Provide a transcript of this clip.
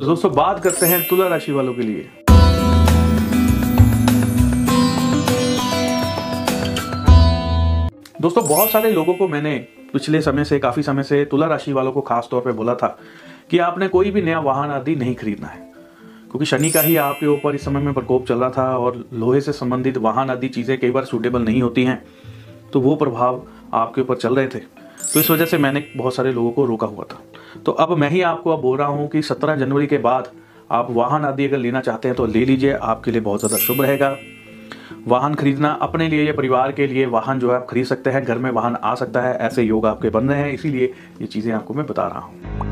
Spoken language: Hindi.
तो दोस्तों, बात करते हैं तुला राशि वालों के लिए। दोस्तों, बहुत सारे लोगों को मैंने पिछले समय से, काफ़ी समय से तुला राशि वालों को खास तौर पे बोला था कि आपने कोई भी नया वाहन आदि नहीं खरीदना है। क्योंकि शनि का ही आपके ऊपर इस समय में प्रकोप चल रहा था और लोहे से संबंधित वाहन आदि चीज़ें कई बार सूटेबल नहीं होती हैं तो वो प्रभाव आपके ऊपर चल रहे थे। तो इस वजह से मैंने बहुत सारे लोगों को रोका हुआ था। तो अब मैं ही आपको अब बोल रहा हूँ कि सत्रह जनवरी के बाद आप वाहन आदि अगर लेना चाहते हैं तो ले लीजिए, आपके लिए बहुत ज़्यादा शुभ रहेगा। वाहन खरीदना अपने लिए या परिवार के लिए वाहन जो है आप खरीद सकते हैं, घर में वाहन आ सकता है, ऐसे योग आपके बन रहे हैं, इसीलिए ये चीज़ें आपको मैं बता रहा हूँ।